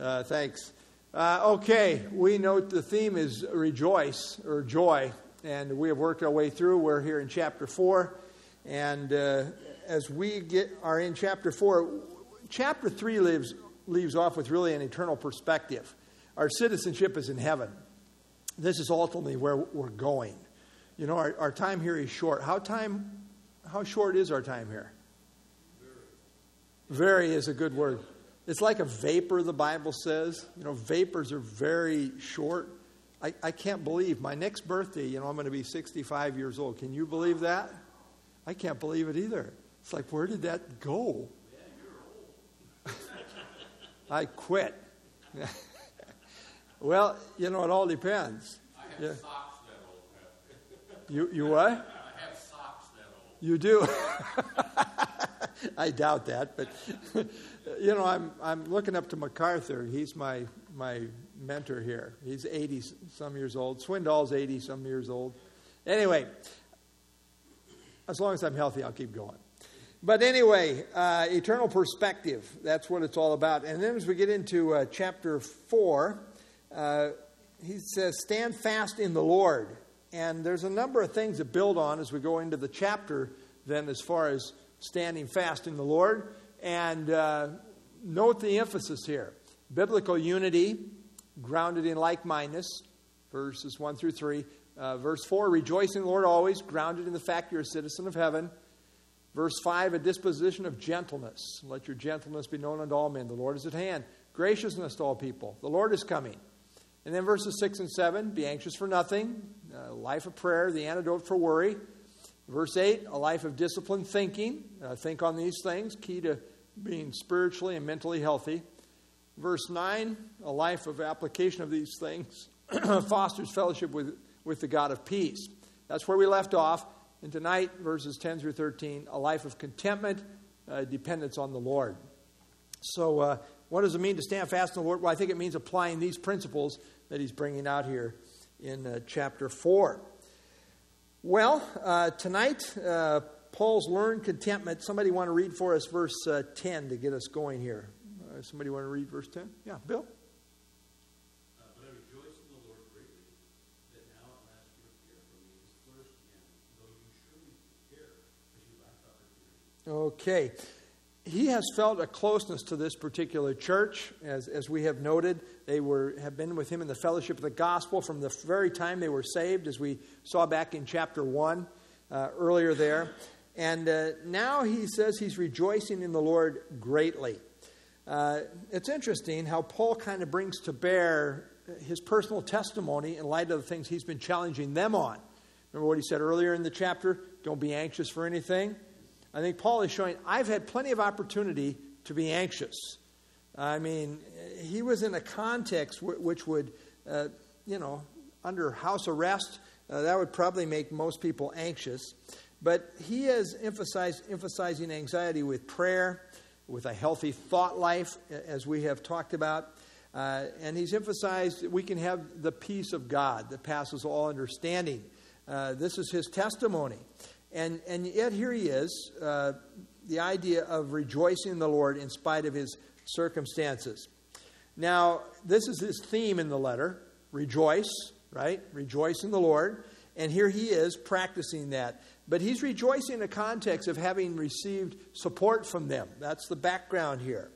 Uh, thanks. Uh, okay, we note the theme is rejoice or joy, and we have worked our way through. We're here in chapter 4, and uh, as we get are in chapter 4, chapter 3 leaves, leaves off with really an eternal perspective. Our citizenship is in heaven. This is ultimately where we're going. You know, our, our time here is short. How time? How short is our time here? Very is a good word. It's like a vapor, the Bible says. You know, vapors are very short. I, I can't believe my next birthday, you know, I'm going to be 65 years old. Can you believe that? I can't believe it either. It's like, where did that go? I quit. well, you know, it all depends. yeah. socks that old. you, you what? I have socks that old. You do? I doubt that, but you know, I'm I'm looking up to MacArthur. He's my my mentor here. He's 80 some years old. Swindoll's 80 some years old. Anyway, as long as I'm healthy, I'll keep going. But anyway, uh, eternal perspective, that's what it's all about. And then as we get into uh, chapter 4, uh, he says, Stand fast in the Lord. And there's a number of things to build on as we go into the chapter, then, as far as standing fast in the Lord. And uh, note the emphasis here biblical unity, grounded in like mindedness, verses 1 through 3. Uh, verse 4, rejoice in the Lord always, grounded in the fact you're a citizen of heaven. Verse 5, a disposition of gentleness. Let your gentleness be known unto all men. The Lord is at hand. Graciousness to all people. The Lord is coming. And then verses 6 and 7, be anxious for nothing. Uh, life of prayer, the antidote for worry. Verse 8, a life of disciplined thinking. Uh, think on these things, key to being spiritually and mentally healthy. Verse 9, a life of application of these things fosters fellowship with, with the God of peace. That's where we left off. And tonight, verses 10 through 13, a life of contentment, uh, dependence on the Lord. So, uh, what does it mean to stand fast in the Lord? Well, I think it means applying these principles that he's bringing out here in uh, chapter 4. Well, uh, tonight, uh, Paul's learned contentment. Somebody want to read for us verse uh, 10 to get us going here. Uh, somebody want to read verse 10? Yeah, Bill? But I rejoice in the Lord greatly that now I must your career when we disc, though you surely prepared that you lack. Okay he has felt a closeness to this particular church, as, as we have noted. They were, have been with him in the fellowship of the gospel from the very time they were saved, as we saw back in chapter 1 uh, earlier there. And uh, now he says he's rejoicing in the Lord greatly. Uh, it's interesting how Paul kind of brings to bear his personal testimony in light of the things he's been challenging them on. Remember what he said earlier in the chapter? Don't be anxious for anything. I think Paul is showing I've had plenty of opportunity to be anxious. I mean, he was in a context which would, uh, you know, under house arrest, uh, that would probably make most people anxious. But he emphasized emphasizing anxiety with prayer, with a healthy thought life, as we have talked about. Uh, and he's emphasized that we can have the peace of God that passes all understanding. Uh, this is his testimony. And, and yet here he is, uh, the idea of rejoicing in the Lord in spite of his circumstances. Now, this is his theme in the letter rejoice, right? Rejoice in the Lord. And here he is practicing that. But he's rejoicing in the context of having received support from them. That's the background here.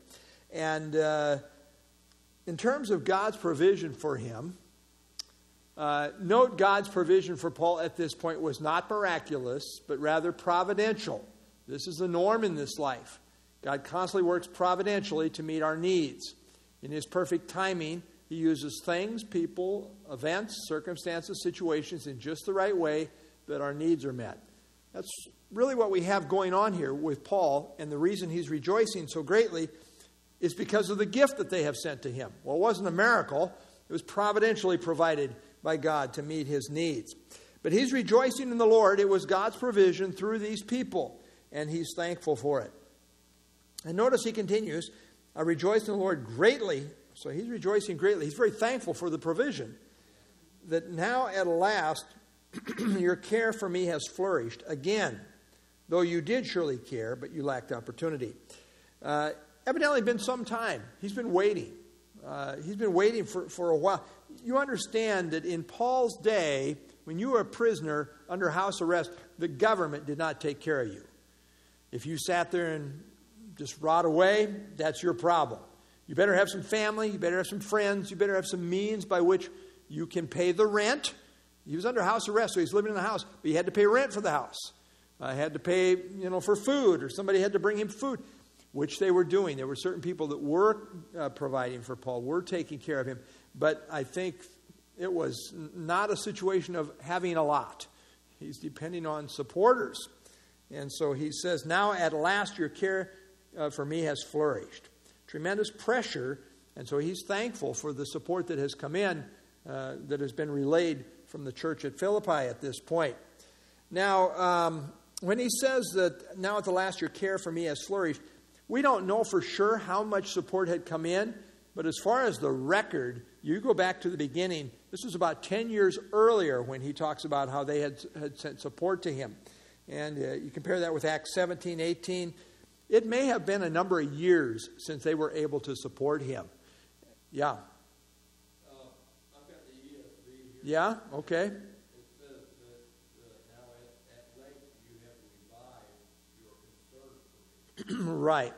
And uh, in terms of God's provision for him, uh, note God's provision for Paul at this point was not miraculous, but rather providential. This is the norm in this life. God constantly works providentially to meet our needs. In His perfect timing, He uses things, people, events, circumstances, situations in just the right way that our needs are met. That's really what we have going on here with Paul, and the reason he's rejoicing so greatly is because of the gift that they have sent to him. Well, it wasn't a miracle, it was providentially provided by God to meet his needs. But he's rejoicing in the Lord. It was God's provision through these people, and he's thankful for it. And notice he continues, I rejoice in the Lord greatly. So he's rejoicing greatly. He's very thankful for the provision. That now at last your care for me has flourished again, though you did surely care, but you lacked opportunity. Uh, evidently, been some time. He's been waiting. Uh, he's been waiting for, for a while. You understand that in Paul's day, when you were a prisoner under house arrest, the government did not take care of you. If you sat there and just rot away, that's your problem. You better have some family, you better have some friends, you better have some means by which you can pay the rent. He was under house arrest, so he's living in the house, but he had to pay rent for the house. I uh, had to pay, you know, for food, or somebody had to bring him food, which they were doing. There were certain people that were uh, providing for Paul, were taking care of him, but I think it was not a situation of having a lot. He's depending on supporters. And so he says, Now at last your care uh, for me has flourished. Tremendous pressure, and so he's thankful for the support that has come in, uh, that has been relayed from the church at Philippi at this point. Now, um, when he says that now at the last your care for me has flourished, we don't know for sure how much support had come in, but as far as the record, you go back to the beginning, this was about 10 years earlier when he talks about how they had, had sent support to him. And uh, you compare that with Acts 17, 18. It may have been a number of years since they were able to support him. Yeah. Uh, yeah, okay. right.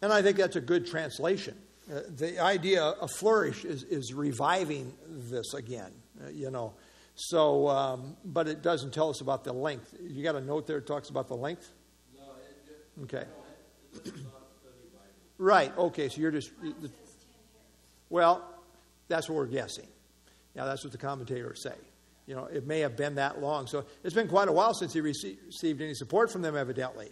And I think that's a good translation. Uh, the idea of flourish is, is reviving this again, uh, you know. So, um, but it doesn't tell us about the length. You got a note there that talks about the length? No. It, okay. No, it, right. Okay. So you're just. Well, that's what we're guessing. Yeah, that's what the commentators say. You know, it may have been that long. So it's been quite a while since he received any support from them, evidently.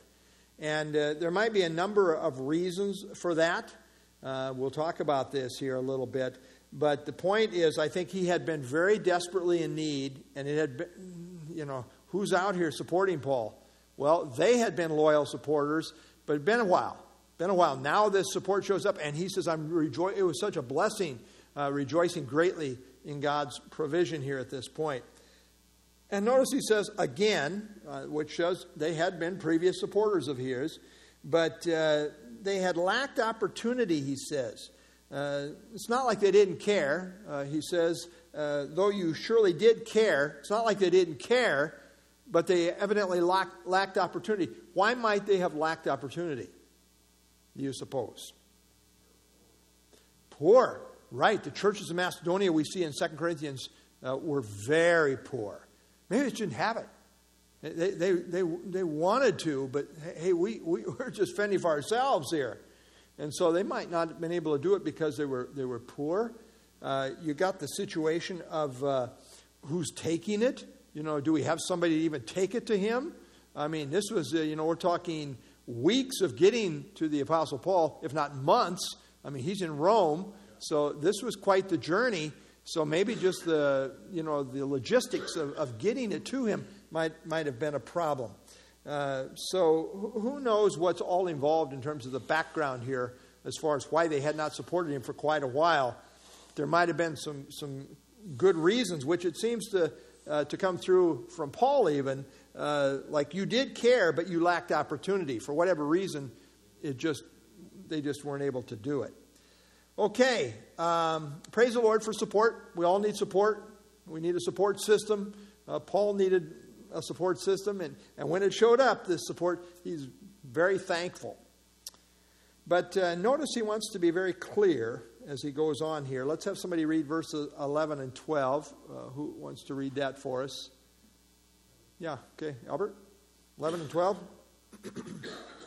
And uh, there might be a number of reasons for that. Uh, we'll talk about this here a little bit. But the point is, I think he had been very desperately in need, and it had been, you know, who's out here supporting Paul? Well, they had been loyal supporters, but it'd been a while. Been a while. Now this support shows up, and he says, "I'm rejoicing. It was such a blessing, uh, rejoicing greatly in God's provision here at this point." And notice he says again, uh, which shows they had been previous supporters of his, but uh, they had lacked opportunity. He says. Uh, it's not like they didn't care. Uh, he says, uh, though you surely did care, it's not like they didn't care, but they evidently lacked, lacked opportunity. Why might they have lacked opportunity, do you suppose? Poor, right. The churches of Macedonia we see in 2 Corinthians uh, were very poor. Maybe they didn't have it. They, they, they, they wanted to, but hey, we, we, we're just fending for ourselves here. And so they might not have been able to do it because they were, they were poor. Uh, you got the situation of uh, who's taking it. You know, do we have somebody to even take it to him? I mean, this was, uh, you know, we're talking weeks of getting to the Apostle Paul, if not months. I mean, he's in Rome, so this was quite the journey. So maybe just the, you know, the logistics of, of getting it to him might, might have been a problem. Uh, so who knows what's all involved in terms of the background here as far as why they had not supported him for quite a while. There might have been some, some good reasons, which it seems to, uh, to come through from Paul even. Uh, like you did care, but you lacked opportunity. For whatever reason, it just, they just weren't able to do it. Okay, um, praise the Lord for support. We all need support. We need a support system. Uh, Paul needed a support system. And, and when it showed up, this support, he's very thankful. But uh, notice he wants to be very clear as he goes on here. Let's have somebody read verses 11 and 12. Uh, who wants to read that for us? Yeah, okay. Albert? 11 and 12?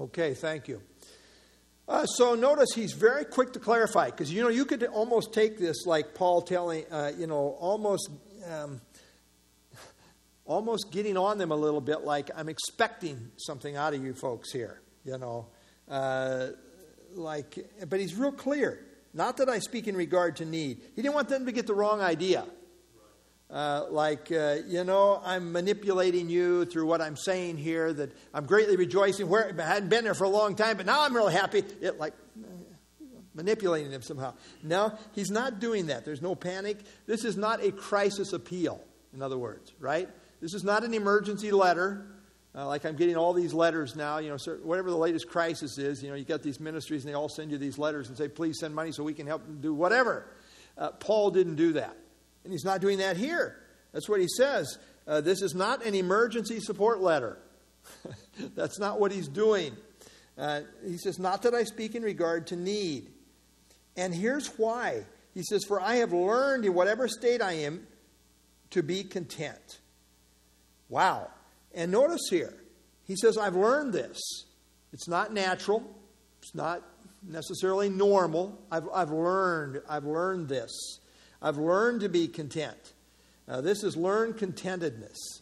Okay, thank you. Uh, so notice he's very quick to clarify because you know you could almost take this like Paul telling uh, you know almost um, almost getting on them a little bit like I'm expecting something out of you folks here you know? Uh, like but he's real clear. Not that I speak in regard to need. He didn't want them to get the wrong idea Uh, like, uh, you know, I'm manipulating you through what I'm saying here, that I'm greatly rejoicing. Where I hadn't been there for a long time, but now I'm really happy. It, like, manipulating him somehow. No, he's not doing that. There's no panic. This is not a crisis appeal, in other words, right? This is not an emergency letter. Uh, like I'm getting all these letters now, you know, whatever the latest crisis is, you know, you got these ministries and they all send you these letters and say, please send money so we can help them do whatever. Uh, Paul didn't do that. And he's not doing that here. That's what he says. Uh, this is not an emergency support letter. That's not what he's doing. Uh, he says, Not that I speak in regard to need. And here's why. He says, For I have learned in whatever state I am to be content. Wow. And notice here, he says, I've learned this. It's not natural, it's not necessarily normal. I've, I've learned, I've learned this. I've learned to be content. Uh, this is learned contentedness.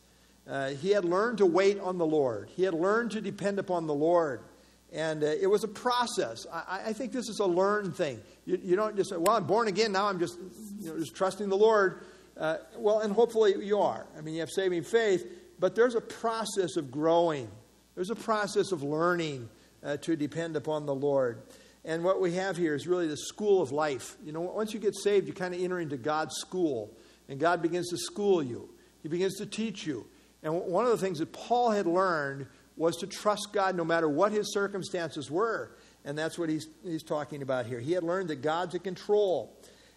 Uh, he had learned to wait on the Lord. He had learned to depend upon the Lord. And uh, it was a process. I, I, think this is a learned thing. You, you, don't just say, well, I'm born again, now I'm just, you know, just trusting the Lord. Uh, well, and hopefully you are. I mean, you have saving faith, but there's a process of growing, there's a process of learning uh, to depend upon the Lord. And what we have here is really the school of life. You know, once you get saved, you kind of enter into God's school, and God begins to school you. He begins to teach you. And one of the things that Paul had learned was to trust God no matter what his circumstances were. And that's what he's, he's talking about here. He had learned that God's in control.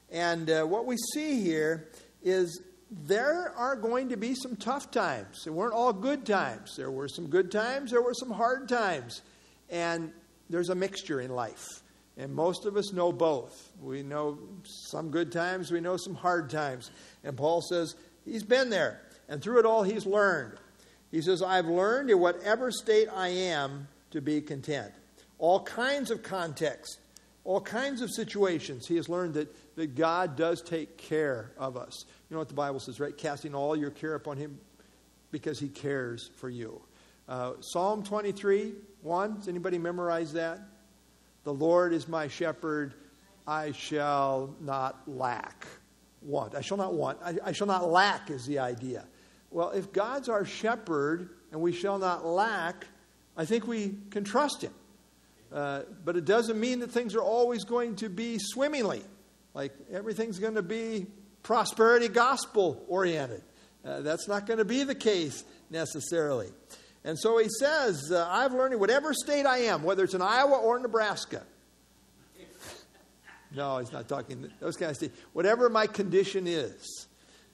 And uh, what we see here is there are going to be some tough times. They weren't all good times. There were some good times, there were some hard times. And there's a mixture in life. And most of us know both. We know some good times, we know some hard times. And Paul says he's been there. And through it all, he's learned. He says, I've learned in whatever state I am to be content. All kinds of contexts, all kinds of situations, he has learned that, that God does take care of us. You know what the Bible says, right? Casting all your care upon him because he cares for you. Uh, Psalm 23, 1. Does anybody memorize that? The Lord is my shepherd, I shall not lack. Want. I shall not want. I, I shall not lack is the idea. Well, if God's our shepherd and we shall not lack, I think we can trust him. Uh, but it doesn't mean that things are always going to be swimmingly, like everything's going to be prosperity gospel oriented. Uh, that's not going to be the case necessarily. And so he says, uh, I've learned in whatever state I am, whether it's in Iowa or Nebraska. no, he's not talking those kind of states. Whatever my condition is,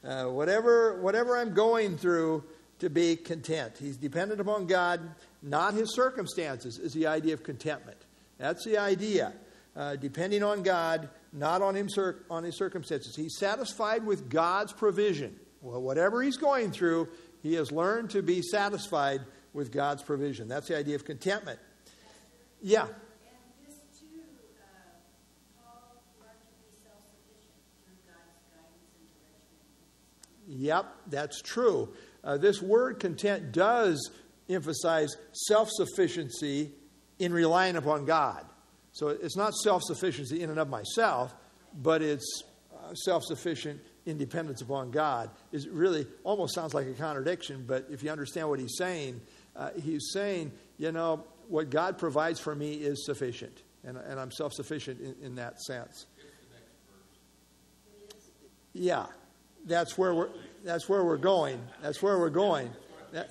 uh, whatever, whatever I'm going through, to be content. He's dependent upon God, not his circumstances, is the idea of contentment. That's the idea. Uh, depending on God, not on, him on his circumstances. He's satisfied with God's provision. Well, whatever he's going through, he has learned to be satisfied with God's provision. That's the idea of contentment. Yeah. Yep, that's true. Uh, this word content does emphasize self sufficiency in relying upon God. So it's not self sufficiency in and of myself, but it's uh, self sufficient independence upon God. It really almost sounds like a contradiction, but if you understand what he's saying, uh, he's saying, you know, what God provides for me is sufficient, and, and I'm self sufficient in, in that sense. Yeah, that's where we're, that's where we're going. That's where we're going. That,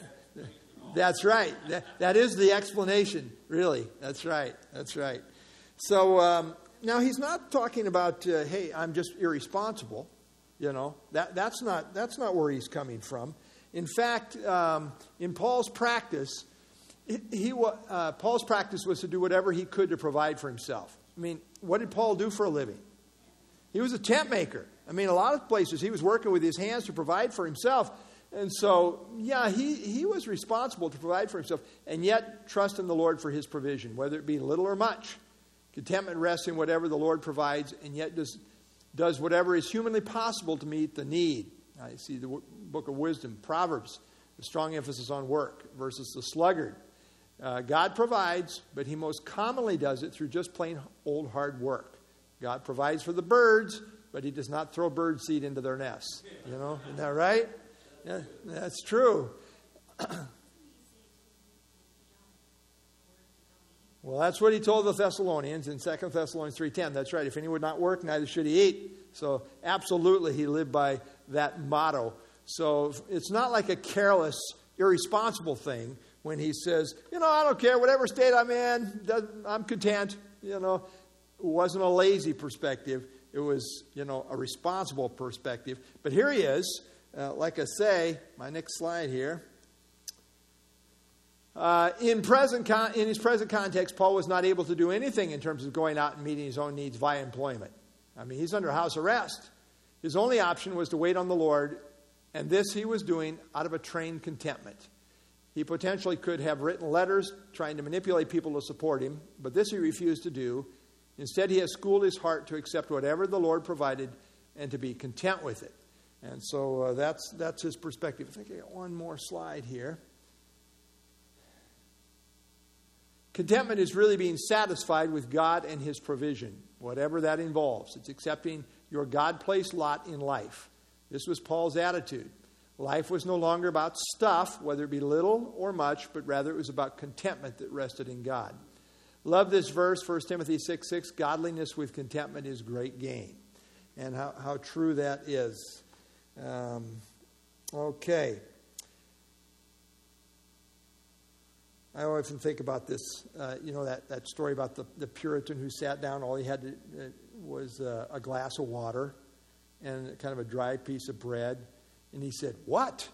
that's right. That, that is the explanation, really. That's right. That's right. So um, now he's not talking about, uh, hey, I'm just irresponsible. You know, that, that's, not, that's not where he's coming from. In fact, um, in Paul's practice, he, uh, Paul's practice was to do whatever he could to provide for himself. I mean, what did Paul do for a living? He was a tent maker. I mean, a lot of places he was working with his hands to provide for himself. And so, yeah, he, he was responsible to provide for himself and yet trust in the Lord for his provision, whether it be little or much. Contentment rests in whatever the Lord provides and yet does, does whatever is humanly possible to meet the need. I see the book of wisdom, Proverbs, the strong emphasis on work versus the sluggard. Uh, God provides, but He most commonly does it through just plain old hard work. God provides for the birds, but he does not throw bird seed into their nests. You know, isn't that right? Yeah, that's true. well, that's what he told the Thessalonians in 2 Thessalonians 3:10. That's right. If any would not work, neither should he eat. So, absolutely he lived by that motto. So, it's not like a careless, irresponsible thing when he says, "You know, I don't care whatever state I'm in, I'm content." You know, it wasn't a lazy perspective. It was, you know, a responsible perspective. But here he is, uh, like I say, my next slide here. Uh, in, present con- in his present context, Paul was not able to do anything in terms of going out and meeting his own needs via employment. I mean, he's under house arrest. His only option was to wait on the Lord, and this he was doing out of a trained contentment. He potentially could have written letters trying to manipulate people to support him, but this he refused to do. Instead, he has schooled his heart to accept whatever the Lord provided and to be content with it. And so uh, that's, that's his perspective. I think I got one more slide here. Contentment is really being satisfied with God and His provision, whatever that involves. It's accepting your God placed lot in life. This was Paul's attitude. Life was no longer about stuff, whether it be little or much, but rather it was about contentment that rested in God. Love this verse, 1 Timothy 6 6. Godliness with contentment is great gain. And how, how true that is. Um, okay. I often think about this, uh, you know, that, that story about the, the Puritan who sat down, all he had to, uh, was uh, a glass of water and kind of a dry piece of bread. And he said, What?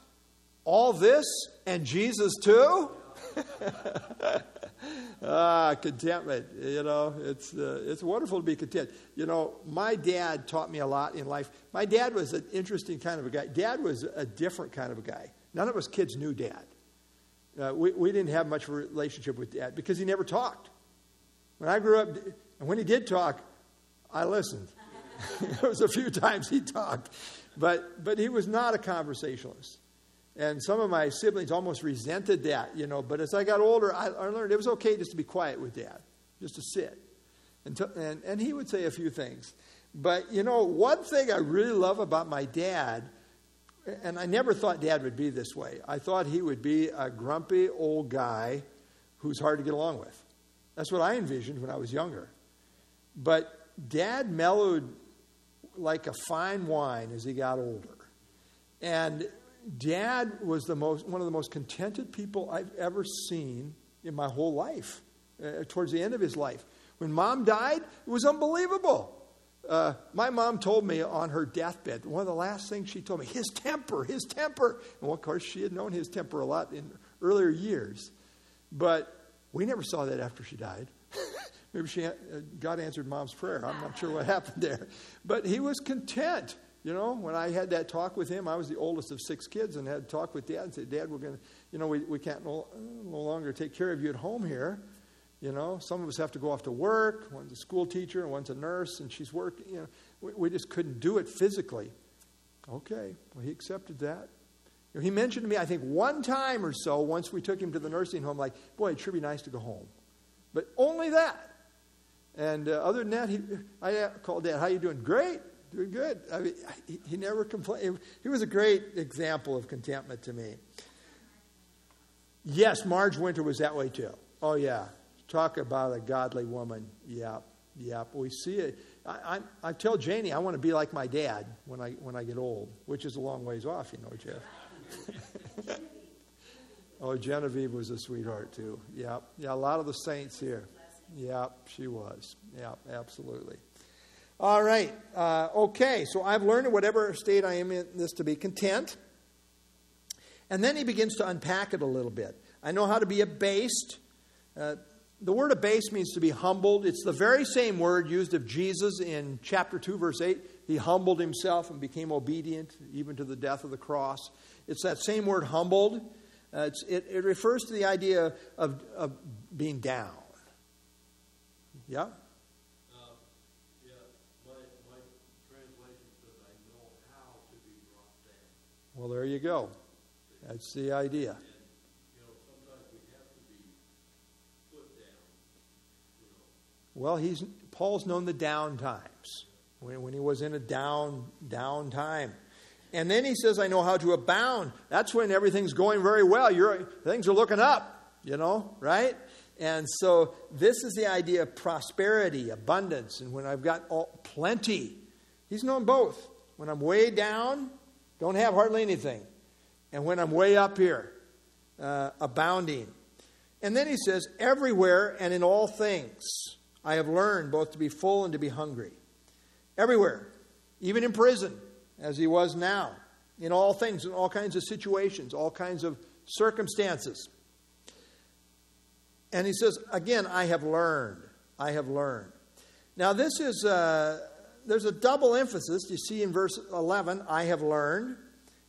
All this and Jesus too? ah, contentment. You know, it's, uh, it's wonderful to be content. You know, my dad taught me a lot in life. My dad was an interesting kind of a guy. Dad was a different kind of a guy. None of us kids knew dad. Uh, we, we didn't have much of a relationship with dad because he never talked. When I grew up, and when he did talk, I listened. there was a few times he talked, but, but he was not a conversationalist. And some of my siblings almost resented that, you know. But as I got older, I, I learned it was okay just to be quiet with dad, just to sit. And, to, and, and he would say a few things. But, you know, one thing I really love about my dad and I never thought dad would be this way. I thought he would be a grumpy old guy who's hard to get along with. That's what I envisioned when I was younger. But dad mellowed like a fine wine as he got older. And dad was the most, one of the most contented people I've ever seen in my whole life, uh, towards the end of his life. When mom died, it was unbelievable. Uh, my mom told me on her deathbed, one of the last things she told me, his temper, his temper. And well, of course, she had known his temper a lot in earlier years. But we never saw that after she died. Maybe she, uh, God answered mom's prayer. I'm not sure what happened there. But he was content. You know, when I had that talk with him, I was the oldest of six kids and had a talk with dad and said, Dad, we're going to, you know, we, we can't no, no longer take care of you at home here. You know, some of us have to go off to work. One's a school teacher and one's a nurse, and she's working. You know, we, we just couldn't do it physically. Okay, well, he accepted that. You know, he mentioned to me, I think, one time or so, once we took him to the nursing home, like, boy, it sure be nice to go home. But only that. And uh, other than that, he, I called Dad, how you doing? Great, doing good. I mean, he, he never complained. He was a great example of contentment to me. Yes, Marge Winter was that way too. Oh, yeah. Talk about a godly woman. Yep, yep. We see it. I, I, I, tell Janie I want to be like my dad when I, when I get old, which is a long ways off, you know, Jeff. oh, Genevieve was a sweetheart, too. Yep. Yeah, a lot of the saints here. Yep, she was. Yep, absolutely. All right. Uh, okay, so I've learned in whatever state I am in this to be content. And then he begins to unpack it a little bit. I know how to be abased. Uh, the word abased means to be humbled. It's the very same word used of Jesus in chapter 2, verse 8. He humbled himself and became obedient even to the death of the cross. It's that same word, humbled. Uh, it, it, refers to the idea of, of being down. Yeah? Uh, yeah, my, my translation says, I know how to down. Well, there you go. That's the idea. Well, he's, Paul's known the down times. when, when he was in a down, down time. And then he says, I know how to abound. That's when everything's going very well. You're, things are looking up, you know, right? And so this is the idea of prosperity, abundance, and when I've got all, plenty. He's known both. When I'm way down, don't have hardly anything. And when I'm way up here, uh, abounding. And then he says, Everywhere and in all things, I have learned both to be full and to be hungry. Everywhere, even in prison, as he was now, in all things, in all kinds of situations, all kinds of circumstances. And he says, Again, I have learned. I have learned. Now, this is, uh, there's a double emphasis. You see in verse 11, I have learned,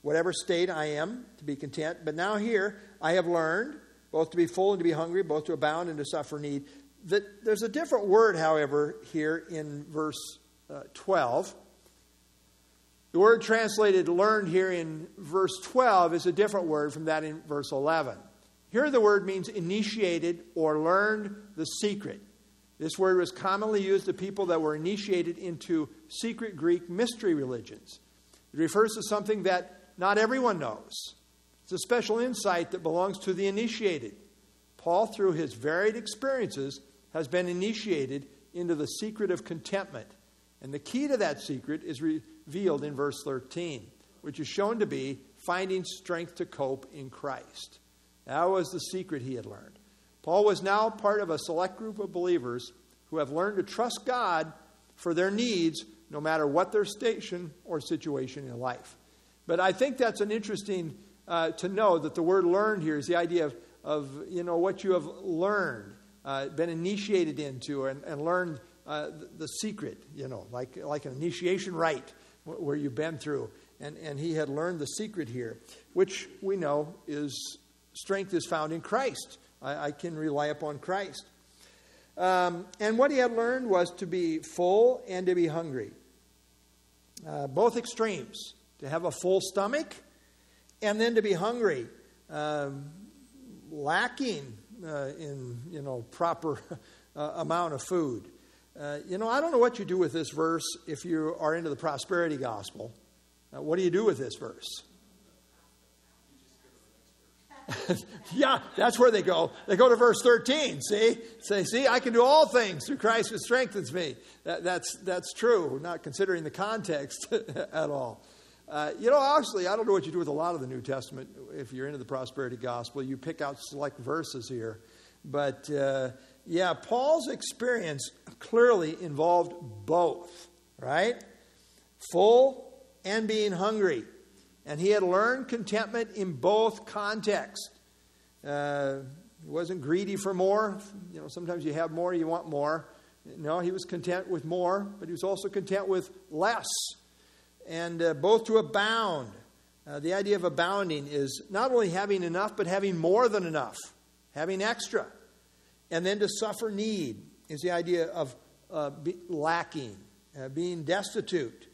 whatever state I am, to be content. But now here, I have learned both to be full and to be hungry, both to abound and to suffer need. That, there's a different word, however, here in verse uh, 12. The word translated learned here in verse 12 is a different word from that in verse 11. Here, the word means initiated or learned the secret. This word was commonly used to people that were initiated into secret Greek mystery religions. It refers to something that not everyone knows. It's a special insight that belongs to the initiated. Paul, through his varied experiences, has been initiated into the secret of contentment. And the key to that secret is revealed in verse 13, which is shown to be finding strength to cope in Christ. That was the secret he had learned. Paul was now part of a select group of believers who have learned to trust God for their needs no matter what their station or situation in life. But I think that's an interesting uh, to know that the word learned here is the idea of, of you know, what you have learned, uh, been initiated into, and, and learned uh, the, the, secret, you know, like, like an initiation rite where you've been through. And, and he had learned the secret here, which we know is strength is found in Christ. I, I can rely upon Christ. Um, and what he had learned was to be full and to be hungry. Uh, both extremes. To have a full stomach and then to be hungry, um, lacking uh, in you know proper uh, amount of food. Uh, you know, I don't know what you do with this verse if you are into the prosperity gospel. Uh, what do you do with this verse? yeah, that's where they go. They go to verse 13. See? Say, see, I can do all things through Christ who strengthens me. That, that's, that's true, not considering the context at all. Uh, you know, actually, I don't know what you do with a lot of the New Testament if you're into the prosperity gospel. You pick out select verses here. But uh, yeah, Paul's experience clearly involved both, right? Full and being hungry. And he had learned contentment in both contexts. Uh, he wasn't greedy for more. You know, sometimes you have more, you want more. No, he was content with more, but he was also content with less and uh, both to abound. Uh, the idea of abounding is not only having enough, but having more than enough, having extra. And then to suffer need is the idea of uh, lacking, uh, being destitute.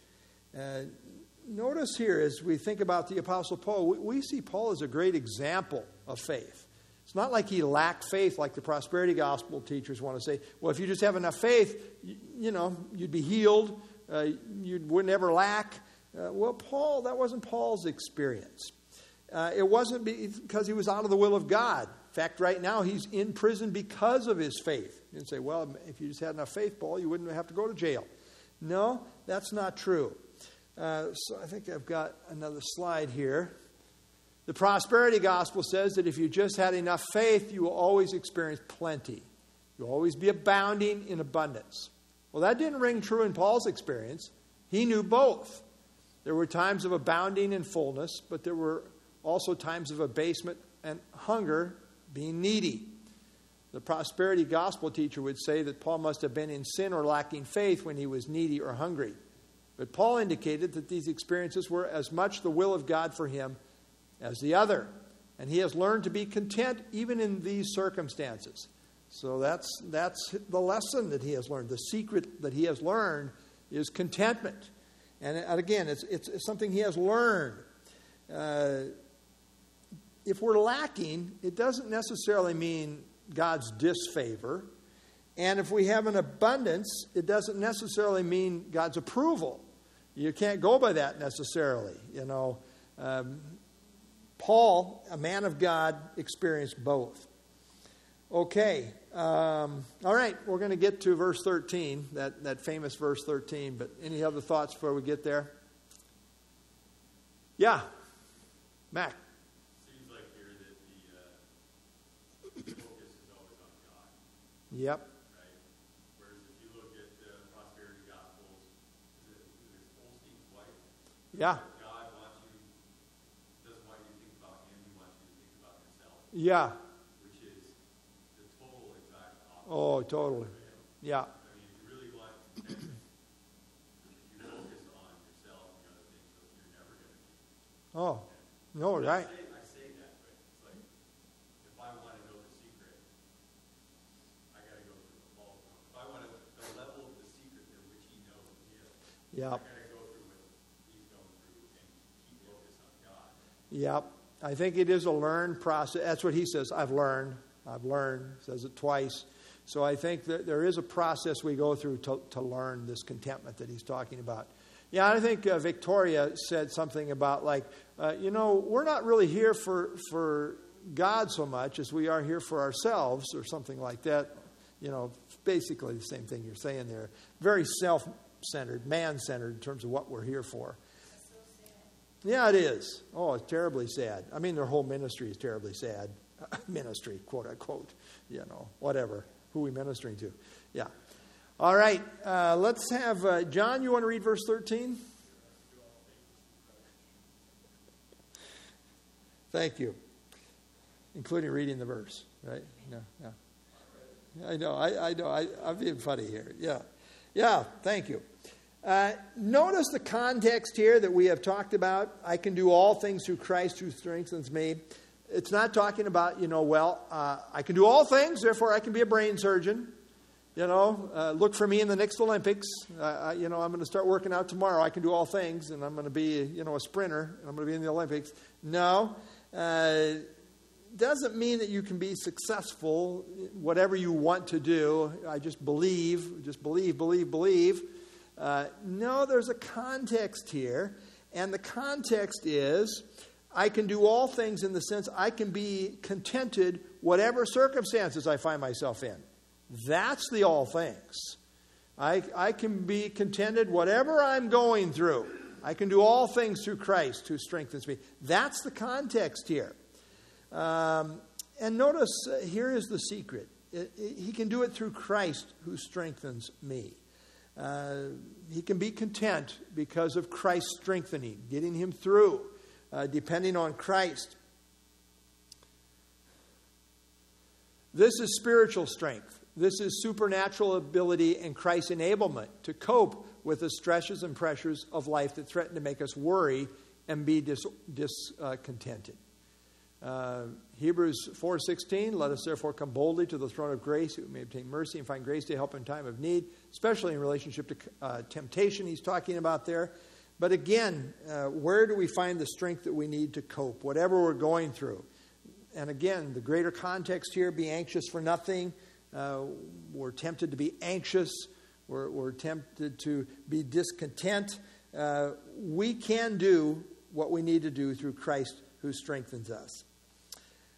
Notice here, as we think about the Apostle Paul, we, we see Paul as a great example of faith. It's not like he lacked faith like the prosperity gospel teachers want to say. Well, if you just have enough faith, you, you know, you'd be healed, uh, you would never lack. Uh, well, Paul, that wasn't Paul's experience. Uh, it wasn't because he was out of the will of God. In fact, right now he's in prison because of his faith. You say, well, if you just had enough faith, Paul, you wouldn't have to go to jail. No, that's not true. Uh, so I think I've got another slide here. The prosperity gospel says that if you just had enough faith, you will always experience plenty. You'll always be abounding in abundance. Well, that didn't ring true in Paul's experience. He knew both. There were times of abounding in fullness, but there were also times of abasement and hunger, being needy. The prosperity gospel teacher would say that Paul must have been in sin or lacking faith when he was needy or hungry. But Paul indicated that these experiences were as much the will of God for him as the other. And he has learned to be content even in these circumstances. So that's, that's the lesson that he has learned. The secret that he has learned is contentment. And, and again, it's, it's, it's, something he has learned. Uh, if we're lacking, it doesn't necessarily mean God's disfavor. And if we have an abundance, it doesn't necessarily mean God's approval. You can't go by that necessarily. You know, um, Paul, a man of God, experienced both. Okay. Um, all right, we're going to get to verse 13, that, that famous verse 13. But any other thoughts before we get there? Yeah. Mac. Seems like here that the, uh, focus is always on God, Yep. right? Whereas if you look at the prosperity gospels, is it, is it Osteen's wife? Yeah. God wants you, doesn't want you to think about him, he wants you to think about himself, Yeah. which is the total exact opposite. Oh, totally. Yeah. I mean, if you really want contentment, if you focus on yourself and other things, you're never going to be. Oh, no, right. I say, I say that, but it's like, if I want to know the secret, I got to go through the. If I want to, the level of the secret in which he knows is, Yep. I got to go through what he's going through and keep focus on God. Yep. I think it is a learned process. That's what he says. I've learned. I've learned. Says it twice. So I think that there is a process we go through to, to learn this contentment that he's talking about. Yeah, I think uh, Victoria said something about like, uh, you know, we're not really here for for God so much as we are here for ourselves, or something like that. You know, basically the same thing you're saying there. Very self-centered, man-centered in terms of what we're here for. Yeah, it is. Oh, it's terribly sad. I mean, their whole ministry is terribly sad. ministry, quote unquote. You know, whatever. Who are we ministering to? Yeah. All right. Uh, let's have uh, John. You want to read verse thirteen? Thank you. Including reading the verse, right? No, yeah. I know. I, I know. I, I'm being funny here. Yeah. Yeah. Thank you. Uh, notice the context here that we have talked about. I can do all things through Christ who strengthens me. It's not talking about, you know, well, uh, I can do all things, therefore I can be a brain surgeon. You know, uh, look for me in the next Olympics. Uh, you know, I'm going to start working out tomorrow. I can do all things, and I'm going to be, you know, a sprinter. And I'm going to be in the Olympics. No, uh, doesn't mean that you can be successful, whatever you want to do. I just believe, just believe, believe, believe. Uh, no, there's a context here, and the context is I can do all things in the sense I can be contented whatever circumstances I find myself in. That's the all things. I, I can be contented whatever I'm going through. I can do all things through Christ who strengthens me. That's the context here. Um, and notice uh, here is the secret it, it, he can do it through Christ who strengthens me. Uh, he can be content because of Christ's strengthening, getting him through, uh, depending on Christ. This is spiritual strength. This is supernatural ability and Christ's enablement to cope with the stresses and pressures of life that threaten to make us worry and be discontented. Dis, uh, Hebrews 4:16 Let us therefore come boldly to the throne of grace that we may obtain mercy and find grace to help in time of need, especially in relationship to uh, temptation he's talking about there. But again, uh, where do we find the strength that we need to cope whatever we're going through? And again, the greater context here be anxious for nothing. Uh, we're tempted to be anxious. We're, we're tempted to be discontent. Uh, we can do what we need to do through Christ who strengthens us.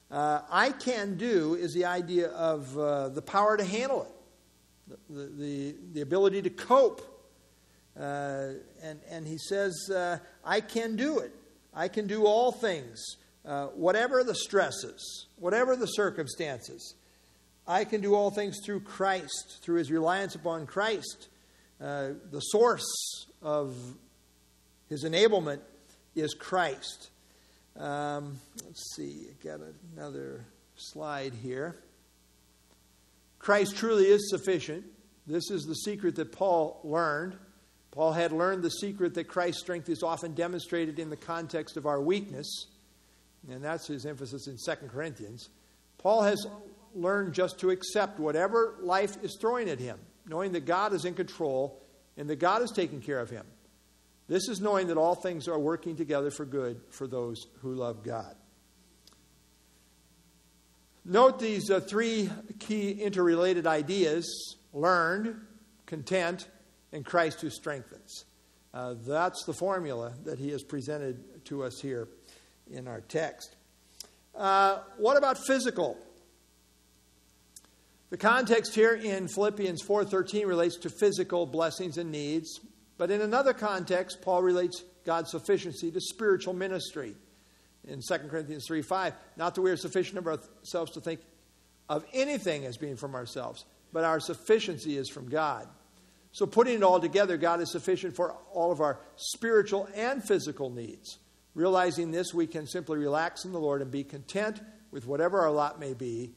Uh, I can do is the idea of uh, the power to handle it, the, the, the ability to cope. Uh, and, and he says, uh, I can do it. I can do all things, uh, whatever the stresses, whatever the circumstances. I can do all things through Christ, through his reliance upon Christ. Uh, the source of his enablement is Christ. Um, let's see, I got another slide here. Christ truly is sufficient. This is the secret that Paul learned. Paul had learned the secret that Christ's strength is often demonstrated in the context of our weakness, and that's his emphasis in 2 Corinthians. Paul has learned just to accept whatever life is throwing at him, knowing that God is in control and that God is taking care of him. This is knowing that all things are working together for good for those who love God. Note these uh, three key interrelated ideas learned, content, and Christ who strengthens. Uh, that's the formula that he has presented to us here in our text. Uh, what about physical? The context here in Philippians 4:13 relates to physical blessings and needs, but in another context, Paul relates God's sufficiency to spiritual ministry. In 2 Corinthians 3:5, not that we are sufficient of ourselves to think of anything as being from ourselves, but our sufficiency is from God. So, putting it all together, God is sufficient for all of our spiritual and physical needs. Realizing this, we can simply relax in the Lord and be content with whatever our lot may be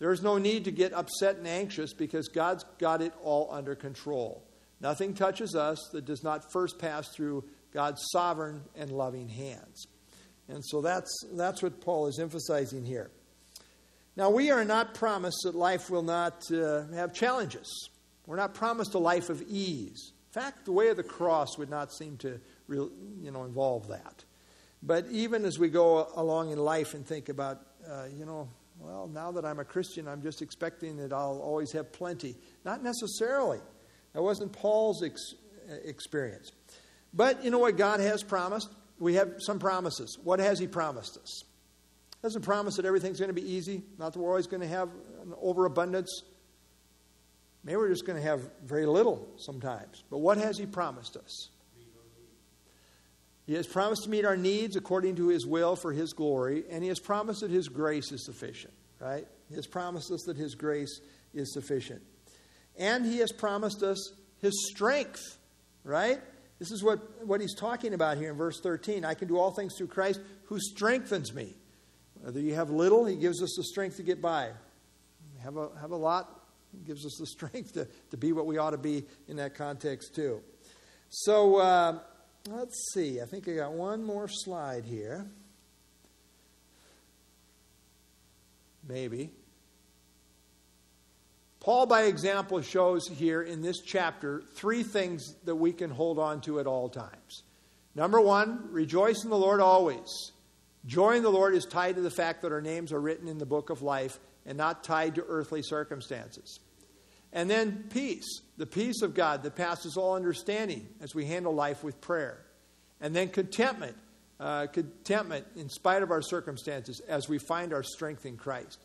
there is no need to get upset and anxious because God's got it all under control. Nothing touches us that does not first pass through God's sovereign and loving hands. And so that's, that's what Paul is emphasizing here. Now, we are not promised that life will not uh, have challenges. We're not promised a life of ease. In fact, the way of the cross would not seem to you know, involve that. But even as we go along in life and think about, uh, you know, well, now that I'm a Christian, I'm just expecting that I'll always have plenty. Not necessarily. That wasn't Paul's ex- experience. But you know what God has promised? We have some promises. What has He promised us? Doesn't promise that everything's going to be easy, not that we're always going to have an overabundance. Maybe we're just going to have very little sometimes. But what has He promised us? He has promised to meet our needs according to His will for His glory, and He has promised that His grace is sufficient, right? He has promised us that His grace is sufficient. And He has promised us His strength, right? This is what, what He's talking about here in verse 13. I can do all things through Christ who strengthens me. Whether you have little, He gives us the strength to get by. Have a, have a lot, He gives us the strength to, to be what we ought to be in that context, too. So, uh, Let's see. I think I got one more slide here. Maybe. Paul, by example, shows here in this chapter three things that we can hold on to at all times. Number one, rejoice in the Lord always. Joy in the Lord is tied to the fact that our names are written in the book of life and not tied to earthly circumstances. And then peace, the peace of God that passes all understanding as we handle life with prayer. And then contentment, uh, contentment in spite of our circumstances as we find our strength in Christ.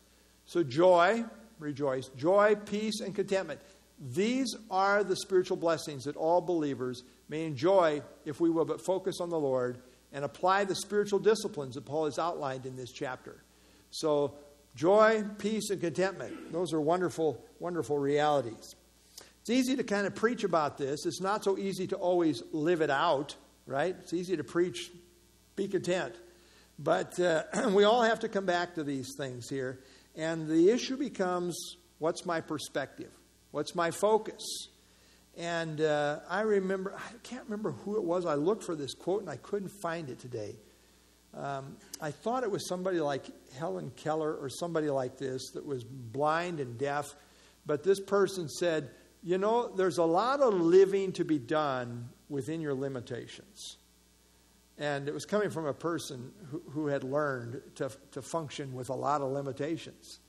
So joy, rejoice, joy, peace, and contentment. These are the spiritual blessings that all believers may enjoy if we will but focus on the Lord and apply the spiritual disciplines that Paul has outlined in this chapter. So Joy, peace, and contentment. Those are wonderful, wonderful realities. It's easy to kind of preach about this. It's not so easy to always live it out, right? It's easy to preach, be content. But uh, we all have to come back to these things here. And the issue becomes what's my perspective? What's my focus? And uh, I remember, I can't remember who it was. I looked for this quote and I couldn't find it today. Um, I thought it was somebody like Helen Keller or somebody like this that was blind and deaf, but this person said, You know, there's a lot of living to be done within your limitations. And it was coming from a person who, who had learned to, to function with a lot of limitations.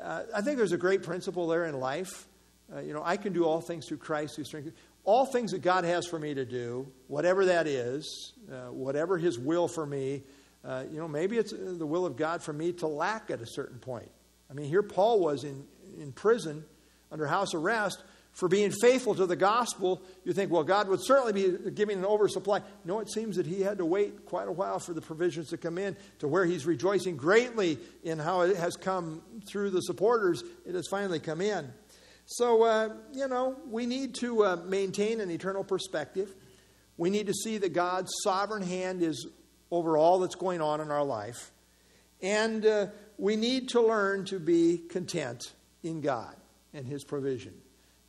Uh, I think there's a great principle there in life. Uh, you know, I can do all things through Christ who strengthens. All things that God has for me to do, whatever that is, uh, whatever His will for me, uh, you know, maybe it's uh, the will of God for me to lack at a certain point. I mean, here Paul was in, in prison under house arrest for being faithful to the gospel. You think, well, God would certainly be giving an oversupply. No, it seems that he had to wait quite a while for the provisions to come in to where he's rejoicing greatly in how it has come through the supporters. It has finally come in. So, uh, you know, we need to uh, maintain an eternal perspective. We need to see that God's sovereign hand is over all that's going on in our life. And uh, we need to learn to be content in God and His provision.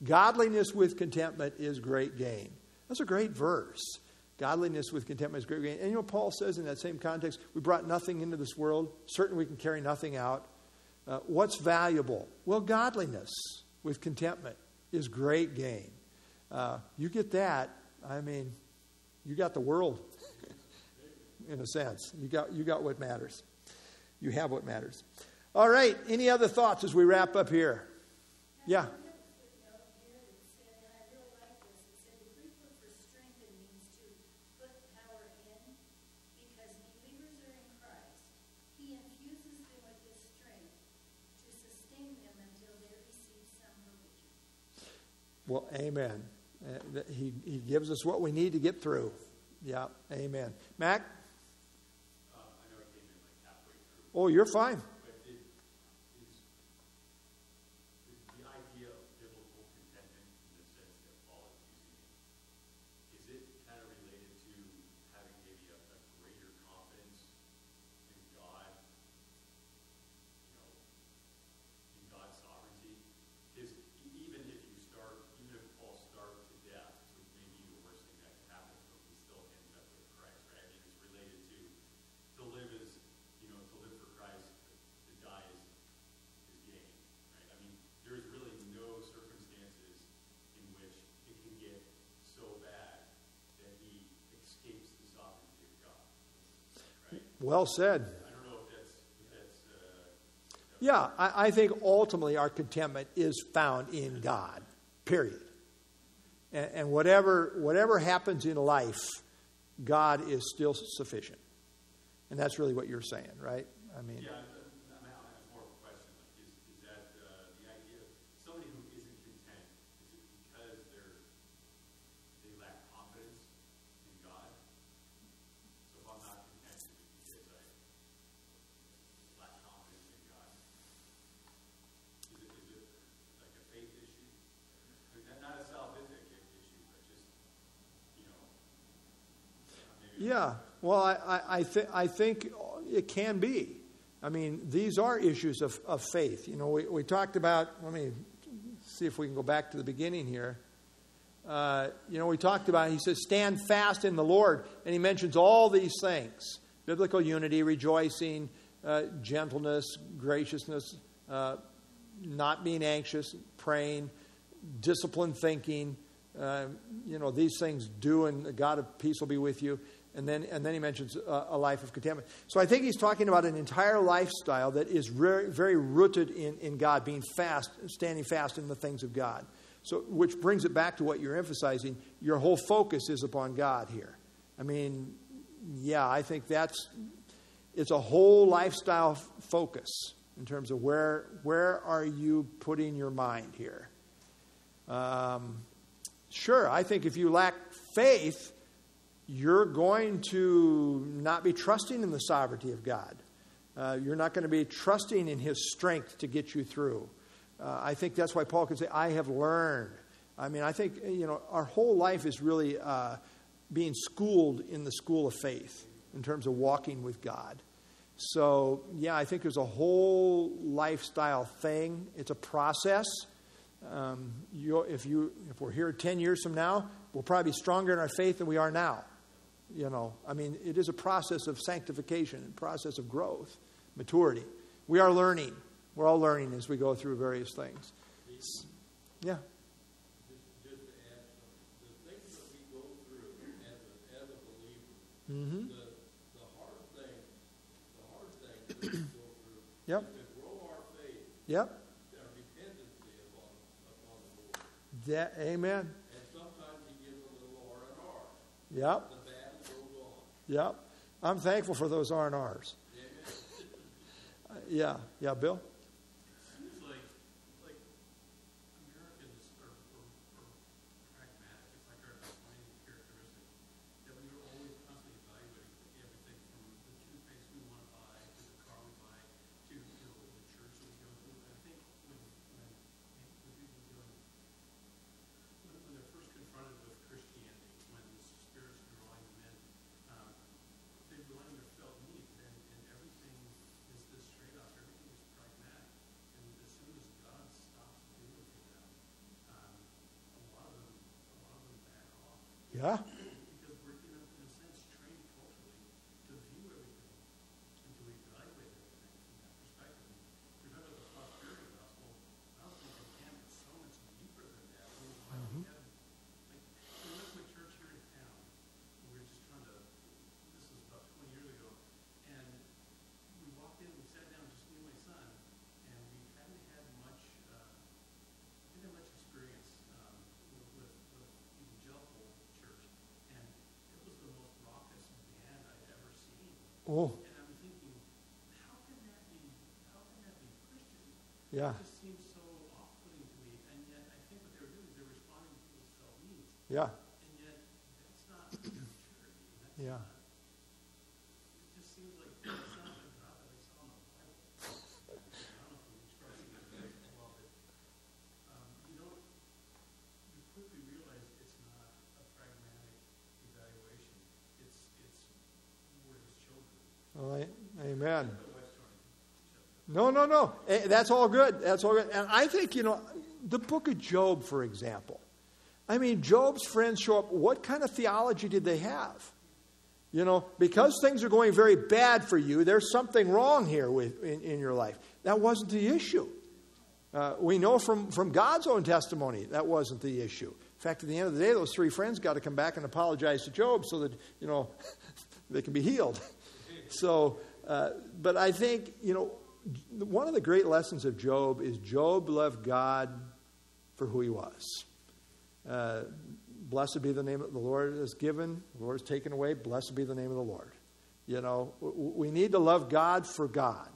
Godliness with contentment is great gain. That's a great verse. Godliness with contentment is great gain. And you know, Paul says in that same context, we brought nothing into this world. Certainly, we can carry nothing out. Uh, what's valuable? Well, godliness with contentment is great gain. Uh, you get that, I mean, you got the world in a sense. You got, you got what matters. You have what matters. All right. Any other thoughts as we wrap up here? Yeah. Well, amen. Uh, he, he gives us what we need to get through. Yeah, amen. Mac? Uh, I know I came in like halfway through. Oh, you're fine. But it is, is the idea of biblical contentment in the sense that Paul is using it, is it kind of related to having maybe a, a greater confidence in God, you know, in God's sovereignty? Because even if you start, even if Paul starved to death, which may be the worst thing that could happen to him, he still ends up with Christ, right? I mean, it's related to to live is, you know, to live for Christ, to die is, is gain, right? I mean, there's really no circumstances in which it can get so bad that he escapes the sovereignty of God, right? Well said. I don't know if that's, if that's, said. Yeah, I, I think ultimately our contentment is found in God, period. And, and whatever, whatever happens in life, God is still sufficient. And that's really what you're saying, right? I mean, yeah, I'm, I'm, I'm more of a question, like, is, is that, uh, the idea of somebody who isn't content, is it because they're, they lack confidence in God? So if I'm not content, is it because I lack confidence in God? Is it, is it like a faith issue? I mean, not- not a salvific issue, but just, you know, maybe. Yeah. Well, I, I, th- I think it can be. I mean, these are issues of, of faith. You know, we, we talked about, let me see if we can go back to the beginning here. Uh, you know, we talked about, he says, stand fast in the Lord. And he mentions all these things biblical unity, rejoicing, uh, gentleness, graciousness, uh, not being anxious, praying, disciplined thinking. Uh, you know, these things do, and the God of peace will be with you. And then, and then he mentions uh, a life of contentment. So I think he's talking about an entire lifestyle that is very, very rooted in, in God, being fast, standing fast in the things of God. So, which brings it back to what you're emphasizing. Your whole focus is upon God here. I mean, yeah, I think that's it's a whole lifestyle f- focus in terms of where where are you putting your mind here. Um, sure, I think if you lack faith, you're going to not be trusting in the sovereignty of God. Uh, you're not going to be trusting in His strength to get you through. Uh, I think that's why Paul could say, I have learned. I mean, I think, you know, our whole life is really uh, being schooled in the school of faith in terms of walking with God. So, yeah, I think there's a whole lifestyle thing. It's a process. Um, you, if, you, if we're here 10 years from now, we'll probably be stronger in our faith than we are now. You know, I mean, it is a process of sanctification, a process of growth, maturity. We are learning. We're all learning as we go through various things. Yeah. Just, just to add something, the things that we go through as a, believer, Mm-hmm. the, the hard thing, the hard thing that we go through Yep. is to grow our faith, Yep. our dependency upon, upon the Lord. That, amen. And sometimes he gives a little R and R. Yep. The battle goes on. Yep. I'm thankful for those R and R's. Uh, Yeah. Yeah, Bill? seems like, like Americans are, are, are pragmatic. It's like our defining characteristic. That we are always constantly evaluating everything from the toothpaste we want to buy, to the car we buy, to, you know, the church that we go to. And I think when, when, when people doing, when, when they're first confronted with Christianity, when the Spirit's drawing them in, um, they rely on their felt needs, and, and everything is this trade-off. Everything is pragmatic. Oh, And I'm thinking, how can that be, how can that be Christian? yeah, It just seems so off-putting to me, and yet I think what they were doing is they're responding to people's felt needs, yeah, and yet that's not. That's yeah. not, it just seems like that's not the God that I saw in the Bible. I don't know if I'm expressing it very well, but, um, you don't, you quickly realize it's not a pragmatic evaluation. It's, it's, we're his children. All right. Amen. No. Eh, That's all good. That's all good. And I think, you know, the book of Job, for example. I mean, Job's friends show up. What kind of theology did they have? You know, because things are going very bad for you, there's something wrong here with, in, in your life. That wasn't the issue. Uh, we know from, from God's own testimony that wasn't the issue. In fact, at the end of the day, those three friends got to come back and apologize to Job so that, you know, they can be healed. So, uh, but I think, you know, one of the great lessons of Job is Job loved God for who he was. Uh, blessed be the name of the Lord is given, the Lord is taken away. Blessed be the name of the Lord. You know, we need to love God for God.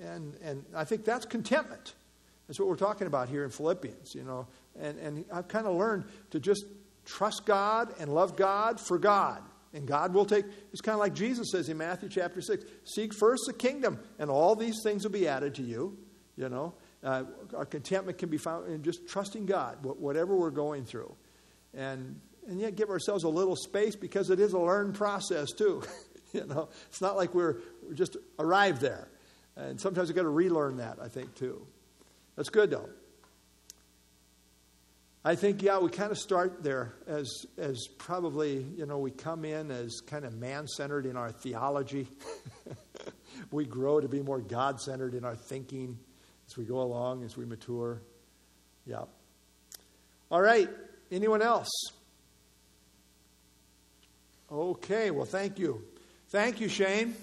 And, and I think that's contentment. That's what we're talking about here in Philippians, you know. And, and I've kind of learned to just trust God and love God for God. And God will take, it's kind of like Jesus says in Matthew chapter 6 seek first the kingdom, and all these things will be added to you. You know, uh, our contentment can be found in just trusting God, whatever we're going through. And, and yet give ourselves a little space because it is a learned process, too. you know, it's not like we're, we're just arrived there. And sometimes we've got to relearn that, I think, too. That's good, though. I think, yeah, we kind of start there as, as probably, you know, we come in as kind of man centered in our theology. we grow to be more God centered in our thinking as we go along, as we mature. Yeah. All right. Anyone else? Okay. Well, thank you. Thank you, Shane.